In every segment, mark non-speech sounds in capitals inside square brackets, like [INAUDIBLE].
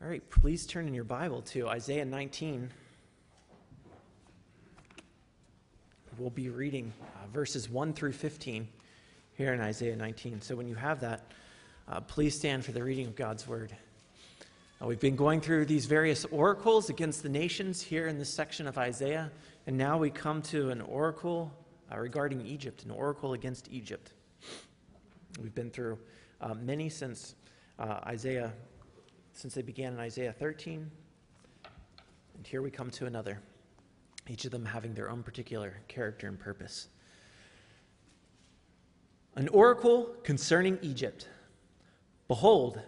All right, please turn in your Bible to Isaiah 19. We'll be reading uh, verses 1 through 15 here in Isaiah 19. So when you have that, uh, please stand for the reading of God's word. We've been going through these various oracles against the nations here in this section of Isaiah, and now we come to an oracle uh, regarding Egypt, an oracle against Egypt. We've been through uh, many since uh, Isaiah since they began in Isaiah 13. And here we come to another, each of them having their own particular character and purpose. An oracle concerning Egypt. Behold,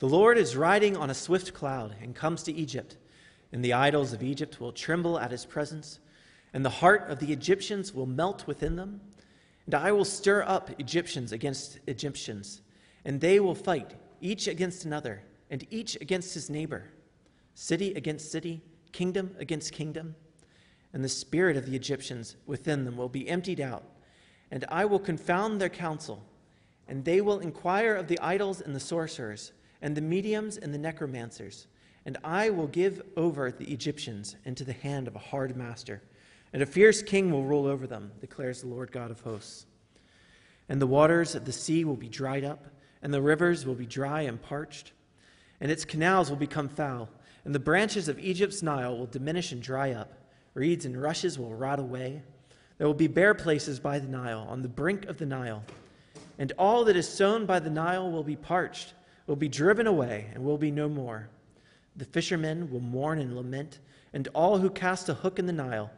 the Lord is riding on a swift cloud and comes to Egypt, and the idols of Egypt will tremble at his presence, and the heart of the Egyptians will melt within them. And I will stir up Egyptians against Egyptians, and they will fight, each against another and each against his neighbor, city against city, kingdom against kingdom. And the spirit of the Egyptians within them will be emptied out, and I will confound their counsel, and they will inquire of the idols and the sorcerers, and the mediums and the necromancers. And I will give over the Egyptians into the hand of a hard master, and a fierce king will rule over them, declares the Lord God of hosts. And the waters of the sea will be dried up, and the rivers will be dry and parched and its canals will become foul, and the branches of Egypt's Nile will diminish and dry up. Reeds and rushes will rot away. There will be bare places by the Nile, on the brink of the Nile. And all that is sown by the Nile will be parched, will be driven away, and will be no more. The fishermen will mourn and lament, and all who cast a hook in the Nile,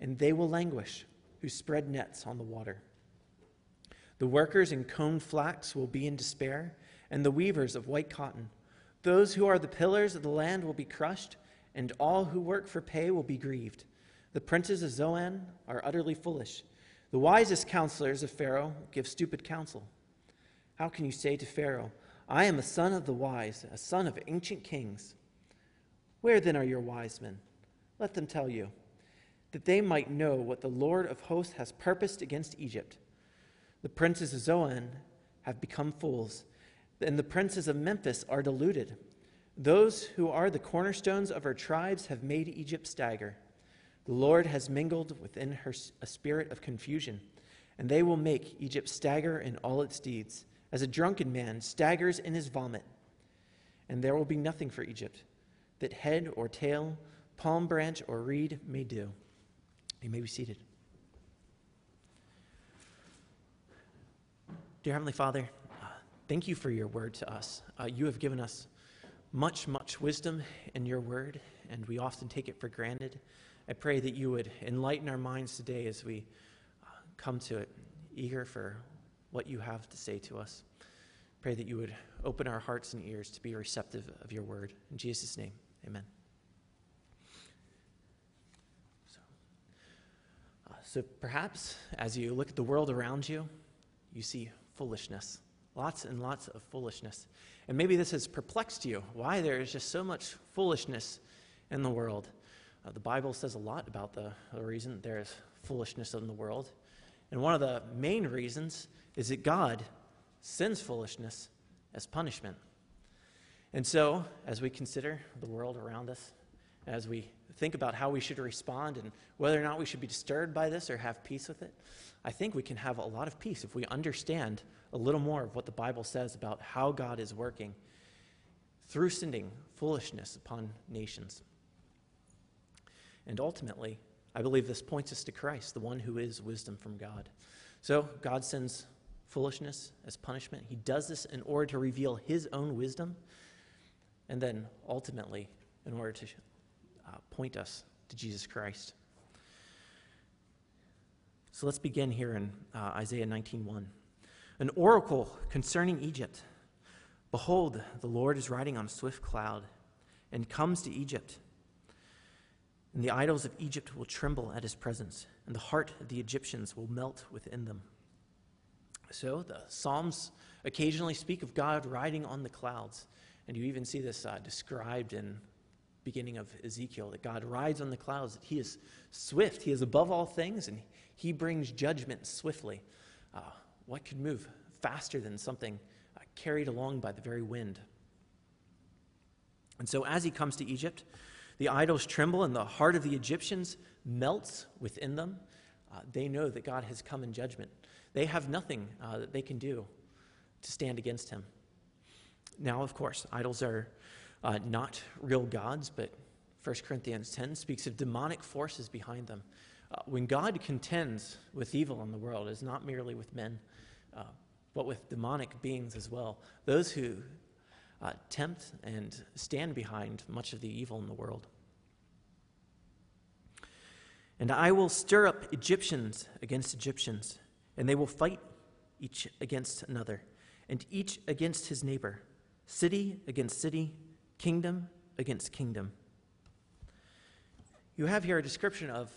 and they will languish, who spread nets on the water. The workers in coned flax will be in despair, and the weavers of white cotton. Those who are the pillars of the land will be crushed, and all who work for pay will be grieved. The princes of Zoan are utterly foolish. The wisest counselors of Pharaoh give stupid counsel. How can you say to Pharaoh, I am a son of the wise, a son of ancient kings? Where then are your wise men? Let them tell you, that they might know what the Lord of hosts has purposed against Egypt. The princes of Zoan have become fools and the princes of Memphis are deluded. Those who are the cornerstones of her tribes have made Egypt stagger. The Lord has mingled within her a spirit of confusion, and they will make Egypt stagger in all its deeds, as a drunken man staggers in his vomit. And there will be nothing for Egypt that head or tail, palm branch or reed may do. You may be seated. Dear Heavenly Father, Thank you for your word to us. Uh, you have given us much, much wisdom in your word, and we often take it for granted. I pray that you would enlighten our minds today as we uh, come to it, eager for what you have to say to us. Pray that you would open our hearts and ears to be receptive of your word. In Jesus' name, amen. So, uh, so perhaps as you look at the world around you, you see foolishness. Lots and lots of foolishness. And maybe this has perplexed you why there is just so much foolishness in the world. Uh, the Bible says a lot about the, the reason there is foolishness in the world. And one of the main reasons is that God sends foolishness as punishment. And so, as we consider the world around us, as we think about how we should respond and whether or not we should be disturbed by this or have peace with it, I think we can have a lot of peace if we understand a little more of what the Bible says about how God is working through sending foolishness upon nations. And ultimately, I believe this points us to Christ, the one who is wisdom from God. So, God sends foolishness as punishment. He does this in order to reveal his own wisdom, and then ultimately, in order to uh, point us to Jesus Christ. So let's begin here in uh, Isaiah 19:1 an oracle concerning Egypt. Behold, the Lord is riding on a swift cloud and comes to Egypt. And the idols of Egypt will tremble at his presence, and the heart of the Egyptians will melt within them. So the Psalms occasionally speak of God riding on the clouds. And you even see this uh, described in beginning of Ezekiel that God rides on the clouds, that he is swift, he is above all things, and he brings judgment swiftly. Uh, what could move faster than something uh, carried along by the very wind? And so as he comes to Egypt, the idols tremble and the heart of the Egyptians melts within them. Uh, they know that God has come in judgment. They have nothing uh, that they can do to stand against him. Now, of course, idols are uh, not real gods, but 1 Corinthians 10 speaks of demonic forces behind them. Uh, when God contends with evil in the world, is not merely with men, uh, but with demonic beings as well. Those who uh, tempt and stand behind much of the evil in the world. And I will stir up Egyptians against Egyptians, and they will fight each against another, and each against his neighbor, city against city, kingdom against kingdom. You have here a description of,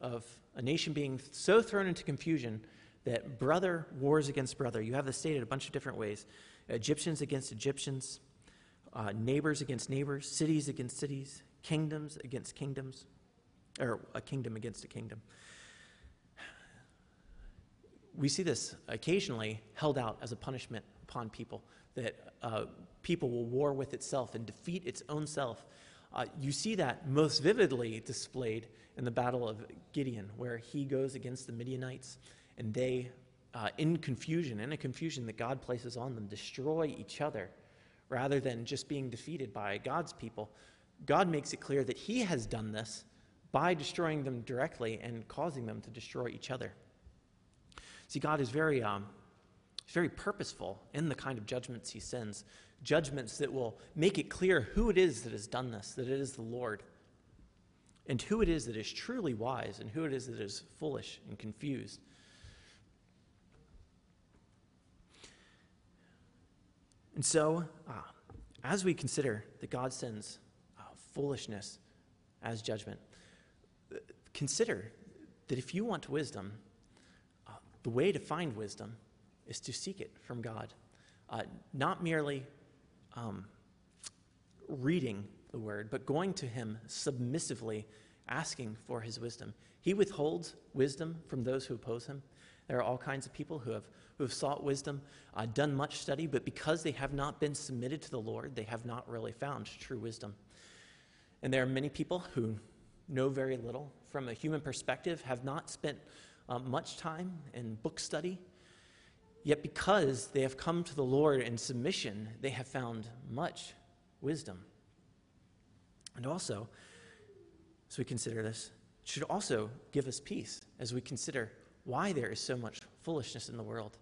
of a nation being so thrown into confusion that brother wars against brother. You have this stated a bunch of different ways Egyptians against Egyptians, uh, neighbors against neighbors, cities against cities, kingdoms against kingdoms, or a kingdom against a kingdom. We see this occasionally held out as a punishment upon people, that uh, people will war with itself and defeat its own self. Uh, you see that most vividly displayed in the Battle of Gideon, where he goes against the Midianites and they, uh, in confusion, in a confusion that God places on them, destroy each other rather than just being defeated by God's people. God makes it clear that He has done this by destroying them directly and causing them to destroy each other. See, God is very, um, very purposeful in the kind of judgments He sends, judgments that will make it clear who it is that has done this, that it is the Lord, and who it is that is truly wise, and who it is that is foolish and confused. And so, uh, as we consider that God sends uh, foolishness as judgment, consider that if you want wisdom, uh, the way to find wisdom is to seek it from God, uh, not merely um, reading the word, but going to Him submissively, asking for His wisdom. He withholds wisdom from those who oppose Him. There are all kinds of people who have who have sought wisdom, uh, done much study, but because they have not been submitted to the Lord, they have not really found true wisdom. And there are many people who know very little from a human perspective, have not spent uh, much time in book study, yet because they have come to the Lord in submission, they have found much wisdom. And also, as we consider this, should also give us peace as we consider why there is so much foolishness in the world.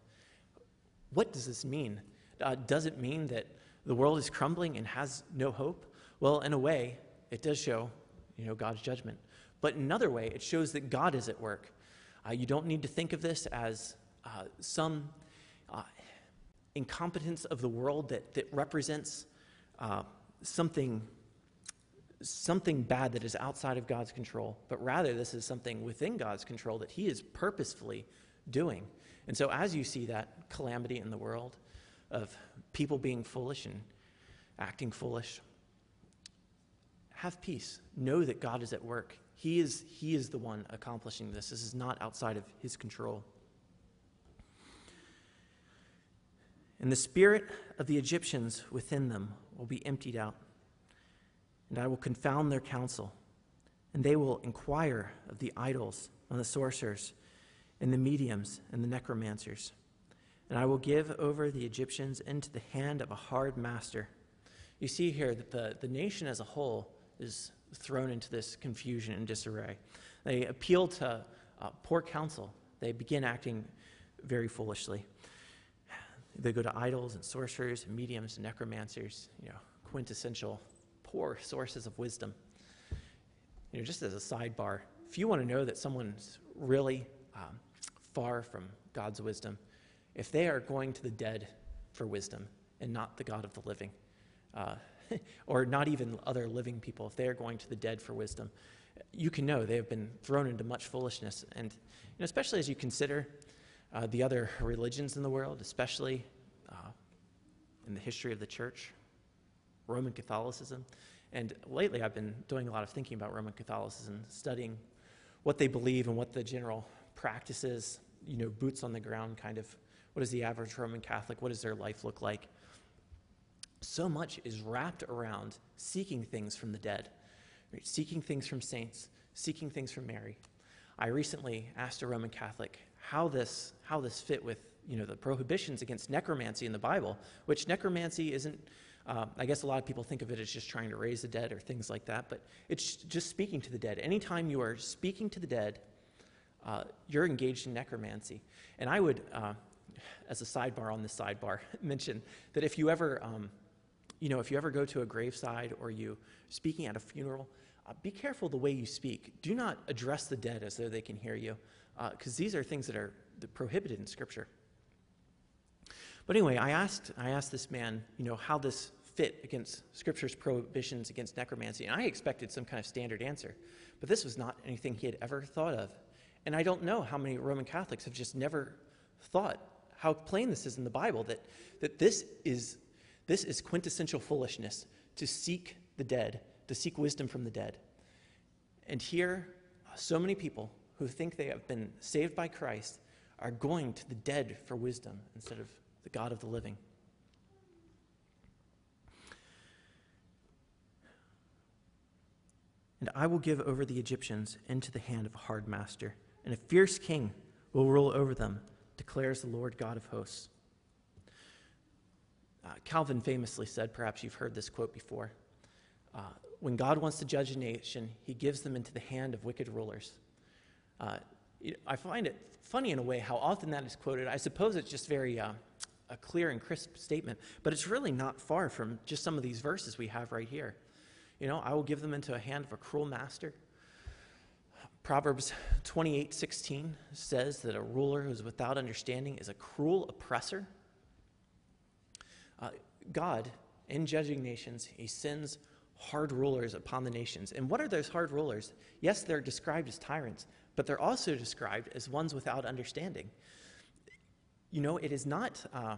What does this mean? Uh, does it mean that the world is crumbling and has no hope? Well, in a way, it does show, you know, God's judgment. But in another way, it shows that God is at work. Uh, you don't need to think of this as uh, some incompetence of the world that, that represents uh, something, something bad that is outside of God's control, but rather this is something within God's control that He is purposefully doing. And so, as you see that calamity in the world of people being foolish and acting foolish, have peace. Know that God is at work. He is, he is the one accomplishing this. This is not outside of His control. And the spirit of the Egyptians within them will be emptied out, and I will confound their counsel, and they will inquire of the idols and the sorcerers and the mediums and the necromancers. And I will give over the Egyptians into the hand of a hard master. You see here that the, the nation as a whole is thrown into this confusion and disarray. They appeal to uh, poor counsel. They begin acting very foolishly. They go to idols and sorcerers and mediums and necromancers, you know, quintessential poor sources of wisdom. You know, just as a sidebar, if you want to know that someone's really um, far from God's wisdom, if they are going to the dead for wisdom and not the God of the living, uh, [LAUGHS] or not even other living people, if they are going to the dead for wisdom, you can know they have been thrown into much foolishness. And you know, especially as you consider uh, the other religions in the world, especially uh, in the history of the church, Roman Catholicism. And lately, I've been doing a lot of thinking about Roman Catholicism, studying what they believe and what the general practices you know, boots on the ground kind of what is the average Roman Catholic? What does their life look like? so much is wrapped around seeking things from the dead, seeking things from saints, seeking things from Mary. I recently asked a Roman Catholic how this, how this fit with you know, the prohibitions against necromancy in the Bible, which necromancy isn't, uh, I guess a lot of people think of it as just trying to raise the dead or things like that, but it's just speaking to the dead. Anytime you are speaking to the dead, uh, you're engaged in necromancy. And I would, uh, as a sidebar on this sidebar, [LAUGHS] mention that if you ever, um, you know, if you ever go to a graveside or you speaking at a funeral, uh, be careful the way you speak. Do not address the dead as though they can hear you, because uh, these are things that are prohibited in Scripture. But anyway, I asked, I asked this man, you know, how this fit against Scripture's prohibitions against necromancy, and I expected some kind of standard answer. But this was not anything he had ever thought of. And I don't know how many Roman Catholics have just never thought how plain this is in the Bible that, that this, is, this is quintessential foolishness to seek the dead, to seek wisdom from the dead. And here, so many people who think they have been saved by Christ are going to the dead for wisdom instead of the God of the living. And I will give over the Egyptians into the hand of a hard master, and a fierce king will rule over them, declares the Lord God of hosts. Uh, Calvin famously said, perhaps you've heard this quote before uh, when God wants to judge a nation, he gives them into the hand of wicked rulers. Uh, I find it funny in a way how often that is quoted. I suppose it's just very uh, a clear and crisp statement, but it's really not far from just some of these verses we have right here. You know, I will give them into a hand of a cruel master. Proverbs 28:16 says that a ruler who is without understanding is a cruel oppressor. Uh, God, in judging nations, he sends hard rulers upon the nations. And what are those hard rulers? Yes, they're described as tyrants, but they're also described as ones without understanding. You know, it is not, uh,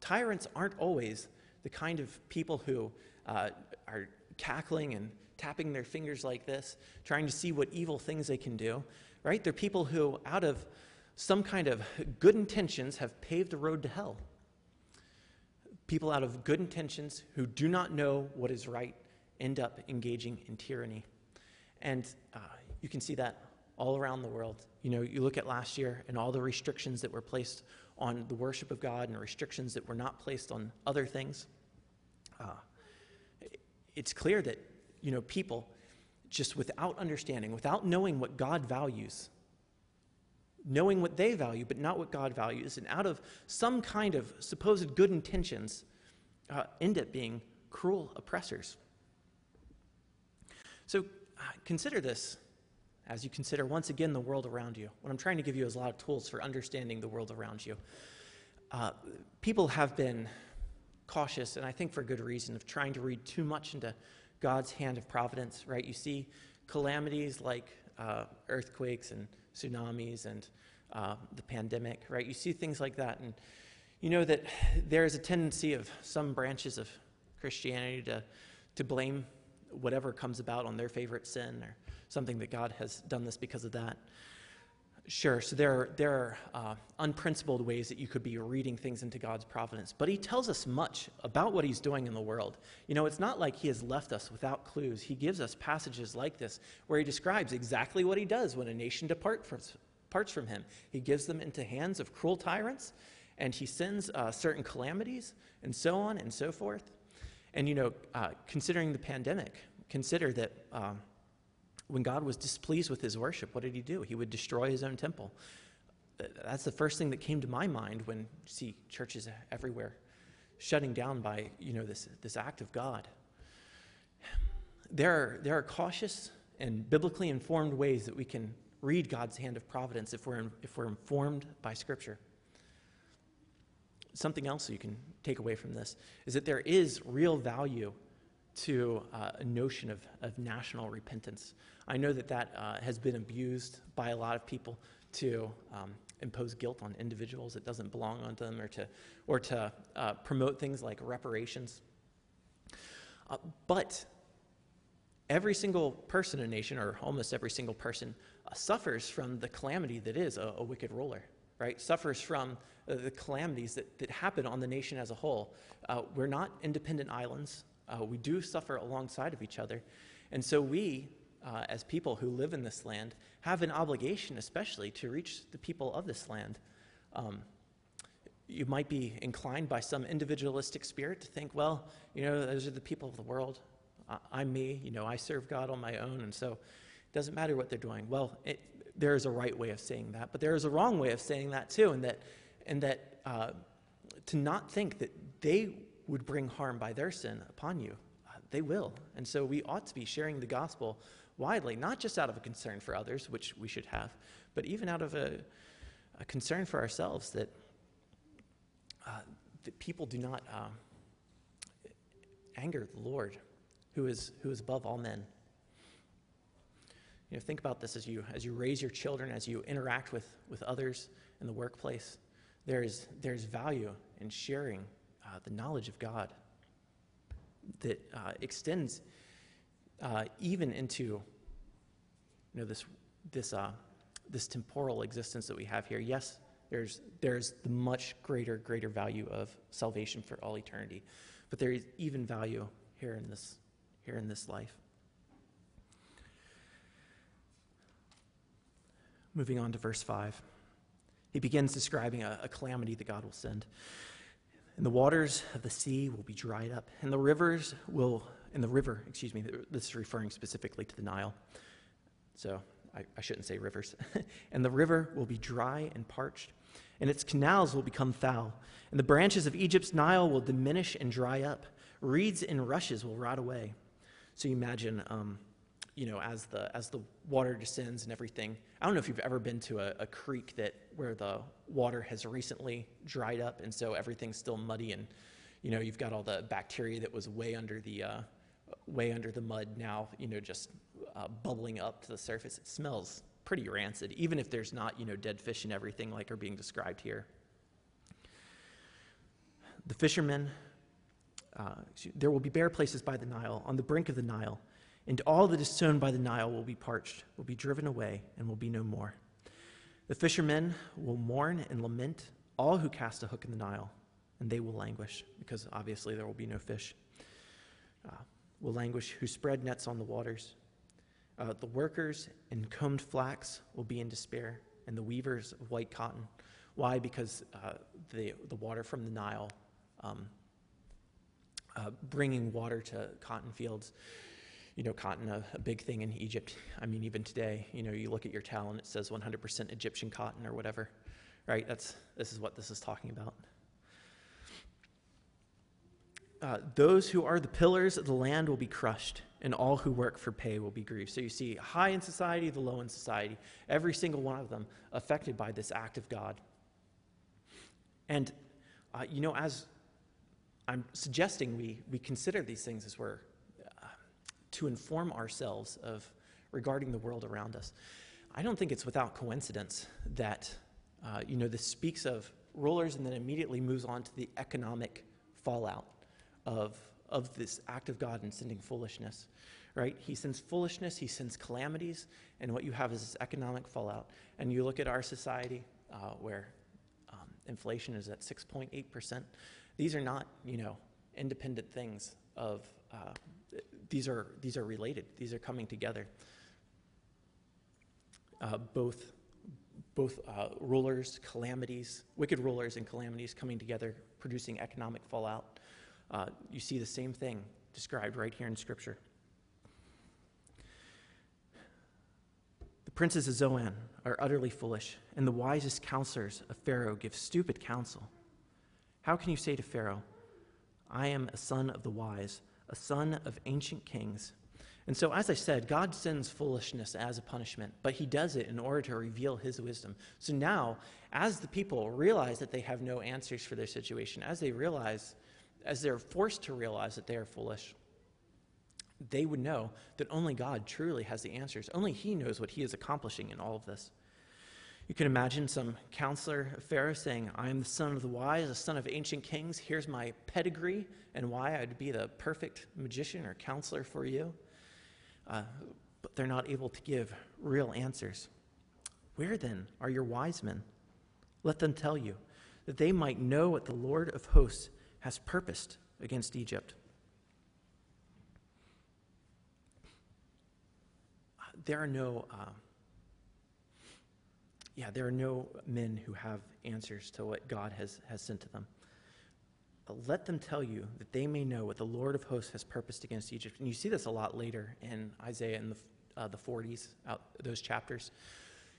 tyrants aren't always the kind of people who uh, are cackling and tapping their fingers like this, trying to see what evil things they can do, right? They're people who, out of some kind of good intentions, have paved the road to hell. People out of good intentions who do not know what is right end up engaging in tyranny. And uh, you can see that all around the world. You know, you look at last year and all the restrictions that were placed on the worship of God and restrictions that were not placed on other things. Uh, it's clear that, you know, people just without understanding, without knowing what God values, knowing what they value, but not what God values, and out of some kind of supposed good intentions, uh, end up being cruel oppressors. So uh, consider this as you consider once again the world around you. What I'm trying to give you is a lot of tools for understanding the world around you. Uh, people have been cautious, and I think for good reason, of trying to read too much into God's hand of providence, right? You see calamities like uh, earthquakes and tsunamis and uh, the pandemic, right? You see things like that, and you know that there is a tendency of some branches of Christianity to, to blame whatever comes about on their favorite sin or something that God has done this because of that. Sure, so there are, there are uh, unprincipled ways that you could be reading things into God's providence, but He tells us much about what He's doing in the world. You know, it's not like He has left us without clues. He gives us passages like this where He describes exactly what He does when a nation depart from, departs from Him. He gives them into hands of cruel tyrants, and He sends uh, certain calamities, and so on and so forth. And, you know, uh, considering the pandemic, consider that. Um, when God was displeased with his worship, what did he do? He would destroy his own temple. That's the first thing that came to my mind when you see churches everywhere shutting down by you know this, this act of God. There are, there are cautious and biblically informed ways that we can read God's hand of providence if we're, if we're informed by Scripture. Something else you can take away from this is that there is real value to uh, a notion of, of national repentance. I know that that uh, has been abused by a lot of people to um, impose guilt on individuals that doesn't belong on them or to, or to uh, promote things like reparations. Uh, but every single person in a nation, or almost every single person, uh, suffers from the calamity that is a, a wicked ruler. right? Suffers from uh, the calamities that, that happen on the nation as a whole. Uh, we're not independent islands. Uh, we do suffer alongside of each other. And so we, uh, as people who live in this land, have an obligation, especially, to reach the people of this land. Um, you might be inclined by some individualistic spirit to think, well, you know, those are the people of the world. I'm me, you know, I serve God on my own, and so it doesn't matter what they're doing. Well, it, there is a right way of saying that, but there is a wrong way of saying that too, and that, and that uh, to not think that they would bring harm by their sin upon you. Uh, they will. And so we ought to be sharing the gospel widely, not just out of a concern for others, which we should have, but even out of a, a concern for ourselves that, uh, that people do not uh, anger the Lord, who is, who is above all men. You know, think about this as you, as you raise your children, as you interact with, with others in the workplace. There's, there's value in sharing uh, the knowledge of God that uh, extends uh, even into you know, this, this, uh, this temporal existence that we have here. Yes, there's, there's the much greater, greater value of salvation for all eternity, but there is even value here in this, here in this life. Moving on to verse 5. He begins describing a, a, calamity that God will send. And the waters of the sea will be dried up, and the rivers will, and the river, excuse me, this is referring specifically to the Nile. So I, I shouldn't say rivers. [LAUGHS] and the river will be dry and parched, and its canals will become foul, and the branches of Egypt's Nile will diminish and dry up. Reeds and rushes will rot away. So you imagine, um, you know, as the as the water descends and everything. I don't know if you've ever been to a, a, creek that where the water has recently dried up, and so everything's still muddy, and you know, you've got all the bacteria that was way under the uh, way under the mud now, you know, just uh, bubbling up to the surface. It smells pretty rancid, even if there's not, you know, dead fish and everything like are being described here. The fishermen, uh, there will be bare places by the Nile, on the brink of the Nile and all that is sown by the Nile will be parched, will be driven away, and will be no more. The fishermen will mourn and lament all who cast a hook in the Nile, and they will languish, because obviously there will be no fish. Uh, will languish who spread nets on the waters. Uh, the workers in combed flax will be in despair, and the weavers of white cotton. Why? Because uh, the, the water from the Nile, um, uh, bringing water to cotton fields, you know, cotton a, a, big thing in Egypt. I mean, even today, you know, you look at your towel and it says 100% Egyptian cotton or whatever, right? That's this is what this is talking about. Uh, those who are the pillars of the land will be crushed, and all who work for pay will be grieved. So you see, high in society, the low in society, every single one of them affected by this act of God. And, uh, you know, as I'm suggesting we, we consider these things as we're to inform ourselves of regarding the world around us. I don't think it's without coincidence that, uh, you know, this speaks of rulers and then immediately moves on to the economic fallout of, of this act of God in sending foolishness, right? He sends foolishness, he sends calamities, and what you have is this economic fallout. And you look at our society uh, where um, inflation is at 6.8%. These are not, you know, independent things of uh, these are, these are related, these are coming together. Uh, both both uh, rulers, calamities, wicked rulers and calamities coming together, producing economic fallout. Uh, you see the same thing described right here in Scripture. The princes of Zoan are utterly foolish, and the wisest counselors of Pharaoh give stupid counsel. How can you say to Pharaoh, I am a son of the wise? A son of ancient kings. And so, as I said, God sends foolishness as a punishment, but he does it in order to reveal his wisdom. So now, as the people realize that they have no answers for their situation, as they realize, as they're forced to realize that they are foolish, they would know that only God truly has the answers. Only he knows what he is accomplishing in all of this. You can imagine some counselor Pharaoh saying, I am the son of the wise, the son of ancient kings. Here's my pedigree and why I'd be the perfect magician or counselor for you. Uh, but they're not able to give real answers. Where then are your wise men? Let them tell you, that they might know what the Lord of hosts has purposed against Egypt. There are no, uh, yeah, there are no men who have answers to what God has, has sent to them. Let them tell you that they may know what the Lord of hosts has purposed against Egypt. And you see this a lot later in Isaiah in the, uh, the 40s, out, those chapters.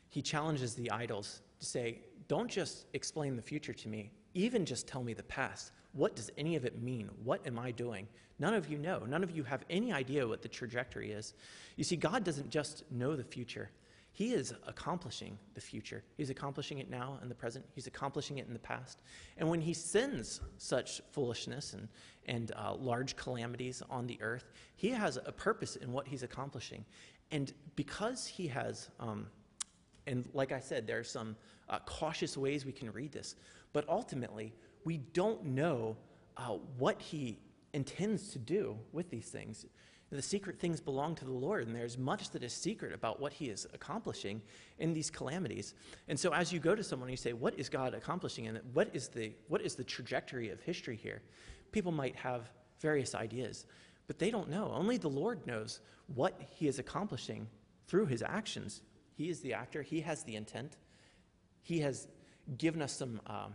He challenges the idols to say, don't just explain the future to me, even just tell me the past. What does any of it mean? What am I doing? None of you know. None of you have any idea what the trajectory is. You see, God doesn't just know the future, He is accomplishing the future. He's accomplishing it now in the present, He's accomplishing it in the past. And when He sends such foolishness and, and uh, large calamities on the earth, He has a purpose in what He's accomplishing. And because He has, um, and like I said, there are some uh, cautious ways we can read this. But ultimately, we don't know uh, what he intends to do with these things. The secret things belong to the Lord, and there's much that is secret about what he is accomplishing in these calamities. And so, as you go to someone and you say, What is God accomplishing? And what is the, what is the trajectory of history here? People might have various ideas, but they don't know. Only the Lord knows what he is accomplishing through his actions. He is the actor, he has the intent. He has given us some um,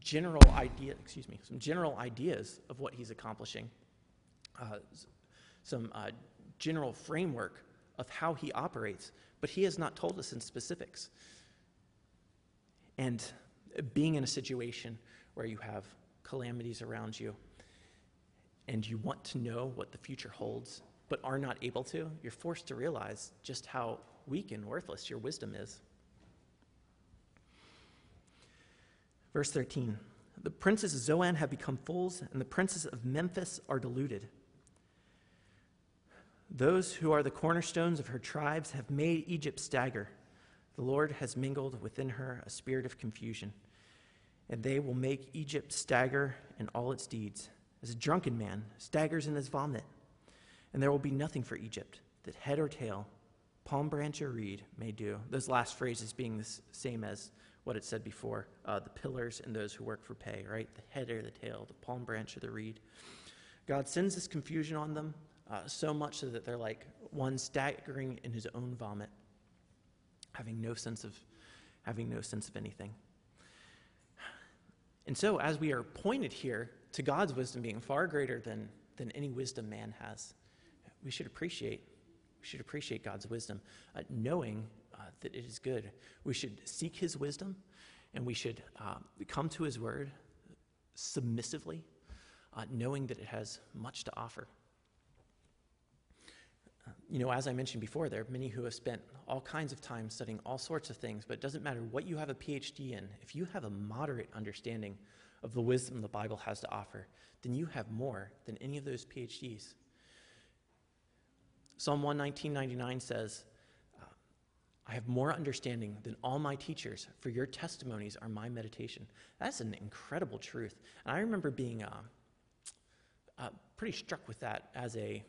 general idea, excuse me, some general ideas of what he's accomplishing, uh, some uh, general framework of how he operates, but he has not told us in specifics. And being in a situation where you have calamities around you and you want to know what the future holds, but are not able to, you're forced to realize just how weak and worthless your wisdom is. Verse 13 The princes of Zoan have become fools, and the princes of Memphis are deluded. Those who are the cornerstones of her tribes have made Egypt stagger. The Lord has mingled within her a spirit of confusion, and they will make Egypt stagger in all its deeds, as a drunken man staggers in his vomit. And there will be nothing for Egypt that head or tail, palm branch or reed may do. Those last phrases being the same as what it said before uh, the pillars and those who work for pay, right? The head or the tail, the palm branch or the reed. God sends this confusion on them uh, so much so that they're like one staggering in his own vomit, having no sense of having no sense of anything. And so, as we are pointed here to God's wisdom being far greater than, than any wisdom man has, we should appreciate we should appreciate God's wisdom, uh, knowing uh, that it is good. We should seek his wisdom and we should uh, come to his word submissively, uh, knowing that it has much to offer. You know, as I mentioned before, there are many who have spent all kinds of time studying all sorts of things, but it doesn't matter what you have a PhD in. If you have a moderate understanding of the wisdom the Bible has to offer, then you have more than any of those PhDs. Psalm 119.99 says, I have more understanding than all my teachers, for your testimonies are my meditation. That's an incredible truth. And I remember being uh, uh, pretty struck with that as a,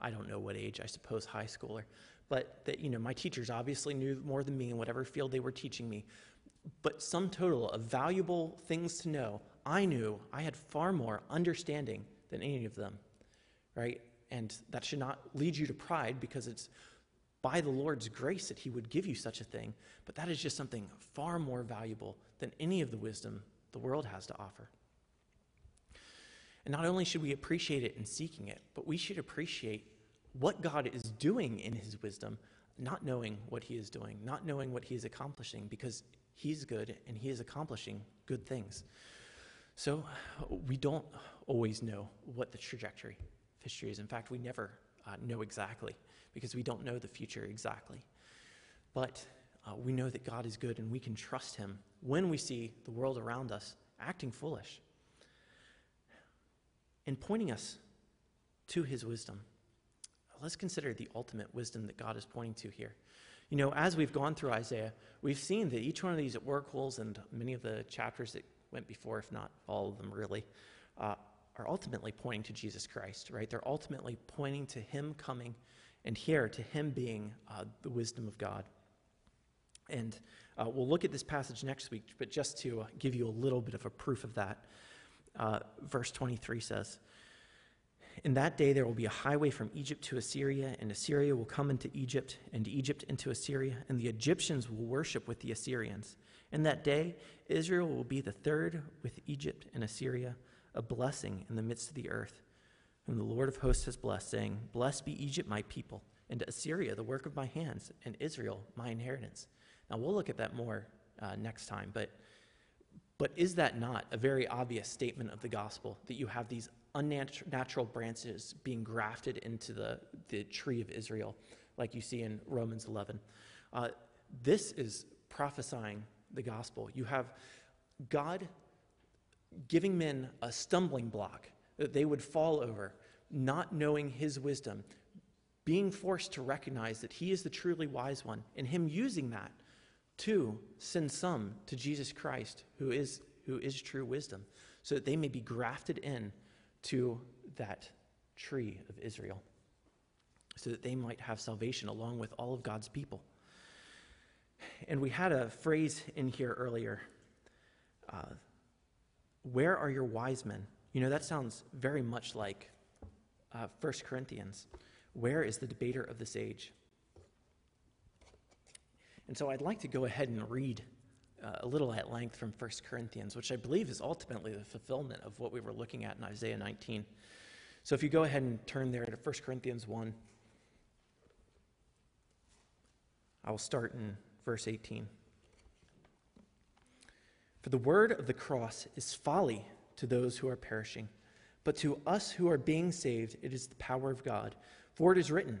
I don't know what age, I suppose high schooler. But that, you know, my teachers obviously knew more than me in whatever field they were teaching me. But sum total of valuable things to know, I knew I had far more understanding than any of them, right? And that should not lead you to pride because it's by the Lord's grace that He would give you such a thing, but that is just something far more valuable than any of the wisdom the world has to offer. And not only should we appreciate it in seeking it, but we should appreciate what God is doing in His wisdom, not knowing what He is doing, not knowing what He is accomplishing, because He's good and He is accomplishing good things. So we don't always know what the trajectory of history is. In fact, we never uh, know exactly because we don't know the future exactly. But uh, we know that God is good and we can trust Him when we see the world around us acting foolish and pointing us to His wisdom. Let's consider the ultimate wisdom that God is pointing to here. You know, as we've gone through Isaiah, we've seen that each one of these oracles and many of the chapters that went before, if not all of them really, uh, are ultimately pointing to Jesus Christ, right? They're ultimately pointing to Him coming and here to him being uh, the wisdom of God. And uh, we'll look at this passage next week, but just to uh, give you a little bit of a proof of that, uh, verse 23 says, In that day there will be a highway from Egypt to Assyria, and Assyria will come into Egypt, and Egypt into Assyria, and the Egyptians will worship with the Assyrians. In that day, Israel will be the third with Egypt and Assyria, a blessing in the midst of the earth, whom the Lord of hosts has blessed, saying, Blessed be Egypt, my people, and Assyria, the work of my hands, and Israel, my inheritance. Now, we'll look at that more uh, next time, but, but is that not a very obvious statement of the gospel that you have these unnatural branches being grafted into the, the tree of Israel, like you see in Romans 11? Uh, this is prophesying the gospel. You have God giving men a stumbling block that they would fall over, not knowing his wisdom, being forced to recognize that he is the truly wise one, and him using that to send some to Jesus Christ, who is, who is true wisdom, so that they may be grafted in to that tree of Israel, so that they might have salvation along with all of God's people. And we had a phrase in here earlier uh, Where are your wise men? You know, that sounds very much like uh, 1 Corinthians. Where is the debater of this age? And so I'd like to go ahead and read uh, a little at length from 1 Corinthians, which I believe is ultimately the fulfillment of what we were looking at in Isaiah 19. So if you go ahead and turn there to 1 Corinthians 1, I will start in verse 18. For the word of the cross is folly to those who are perishing, but to us who are being saved, it is the power of God. For it is written,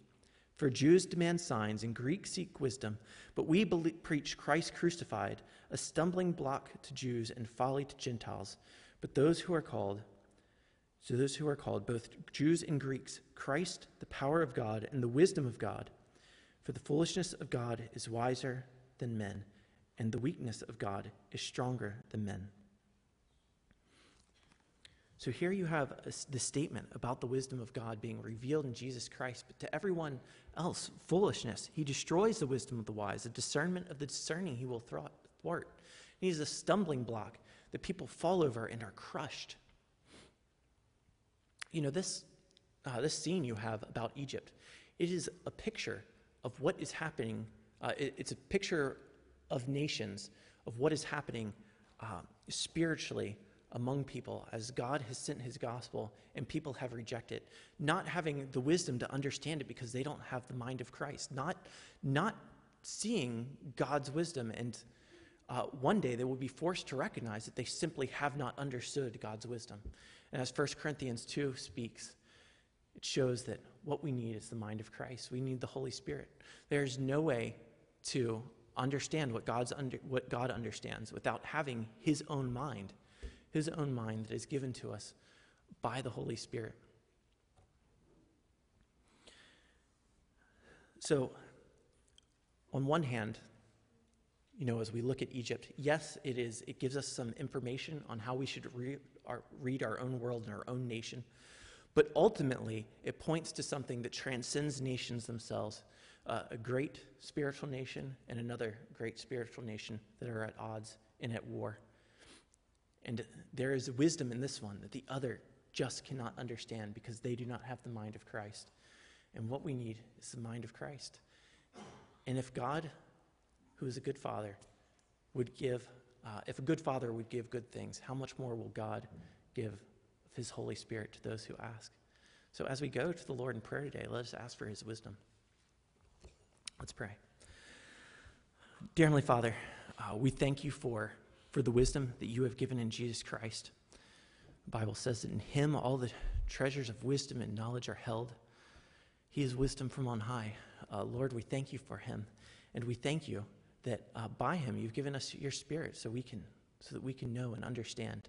For Jews demand signs and Greeks seek wisdom, but we believe, preach Christ crucified, a stumbling block to Jews and folly to Gentiles. But those who are called, to those who are called, both Jews and Greeks, Christ, the power of God and the wisdom of God. For the foolishness of God is wiser than men, and the weakness of God is stronger than men. So here you have the statement about the wisdom of God being revealed in Jesus Christ, but to everyone else, foolishness. He destroys the wisdom of the wise, the discernment of the discerning he will thwart. He is a stumbling block that people fall over and are crushed. You know, this, uh, this scene you have about Egypt, it is a picture of what is happening. Uh, it, it's a picture of nations, of what is happening uh, spiritually among people as God has sent his gospel and people have rejected, not having the wisdom to understand it because they don't have the mind of Christ, not, not seeing God's wisdom. And uh, one day they will be forced to recognize that they simply have not understood God's wisdom. And as 1 Corinthians 2 speaks, it shows that what we need is the mind of Christ. We need the Holy Spirit. There's no way to understand what, God's under, what God understands without having his own mind his own mind that is given to us by the Holy Spirit. So, on one hand, you know, as we look at Egypt, yes, it is. It gives us some information on how we should re- our, read our own world and our own nation. But ultimately, it points to something that transcends nations themselves uh, a great spiritual nation and another great spiritual nation that are at odds and at war. And there is wisdom in this one that the other just cannot understand because they do not have the mind of Christ. And what we need is the mind of Christ. And if God, who is a good father, would give, uh, if a good father would give good things, how much more will God give of his Holy Spirit to those who ask? So as we go to the Lord in prayer today, let us ask for his wisdom. Let's pray. Dear Heavenly Father, uh, we thank you for for the wisdom that you have given in Jesus Christ. The Bible says that in him all the treasures of wisdom and knowledge are held. He is wisdom from on high. Uh, Lord, we thank you for him, and we thank you that uh, by him you've given us your spirit so we can so that we can know and understand.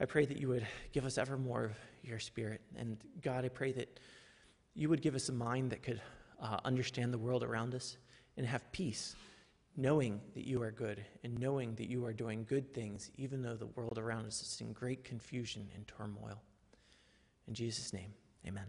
I pray that you would give us ever more of your spirit. And God, I pray that you would give us a mind that could uh, understand the world around us and have peace, knowing that you are good and knowing that you are doing good things, even though the world around us is in great confusion and turmoil. In Jesus' name, amen.